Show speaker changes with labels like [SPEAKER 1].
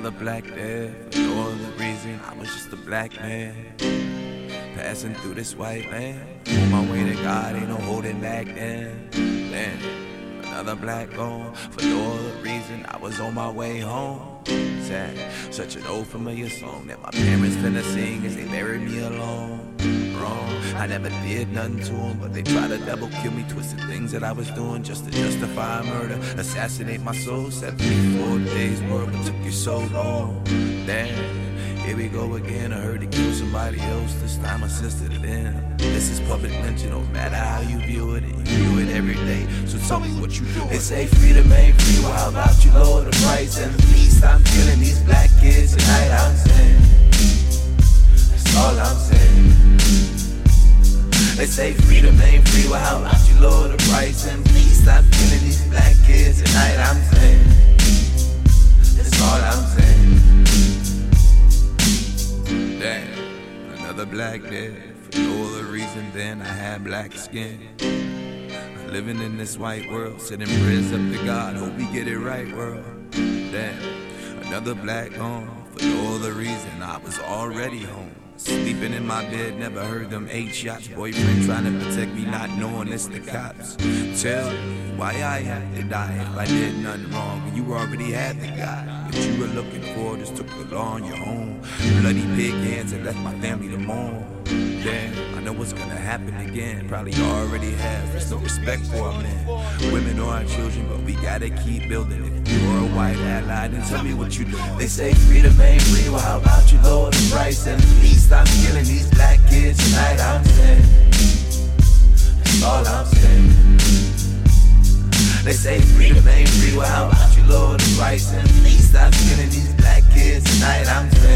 [SPEAKER 1] Another black death, for no other reason, I was just a black man. Passing through this white land, on my way to God, ain't no holding back then. Then, another black gone, for no other reason, I was on my way home. Sad, such an old familiar song that my parents finna sing as they buried me alone. Wrong, I never did nothing to them, but they tried to double kill me, twisted things that I was doing just to justify murder, assassinate my soul. 74 days work, what took you so long? Damn. Here we go again. I heard it kill somebody else. This time I assisted it in. This is public lynching, no matter how you view it. You view it every day. So tell me what you do. They say freedom ain't free. How about you lower the price? And at I'm killing these say freedom ain't free. Well, how about you lower the price? And at stop killing these black kids tonight. I'm saying. That's all I'm saying. Damn, another black death for no other reason than I had black skin. Living in this white world, sending prayers up to God, hope we get it right, world. Damn, another black gone for no other reason I was already home. Sleeping in my bed, never heard them eight shots. Boyfriend trying to protect me, not knowing it's the cops. Tell me why I had to die if I did nothing wrong. And you already had the guy that you were looking for, just took the law on your own. Bloody pig hands and left my family to mourn. Damn, I know what's gonna happen again. Probably already has. There's no respect for a man. Women or our children, but we gotta keep building it. White ally, then tell me what you do. They say freedom ain't free. Well, how about you lower the price and at least stop killing these black kids tonight? I'm saying. That's all I'm saying. They say freedom ain't free. Well, how about you lower the price and at least stop killing these black kids tonight? I'm saying.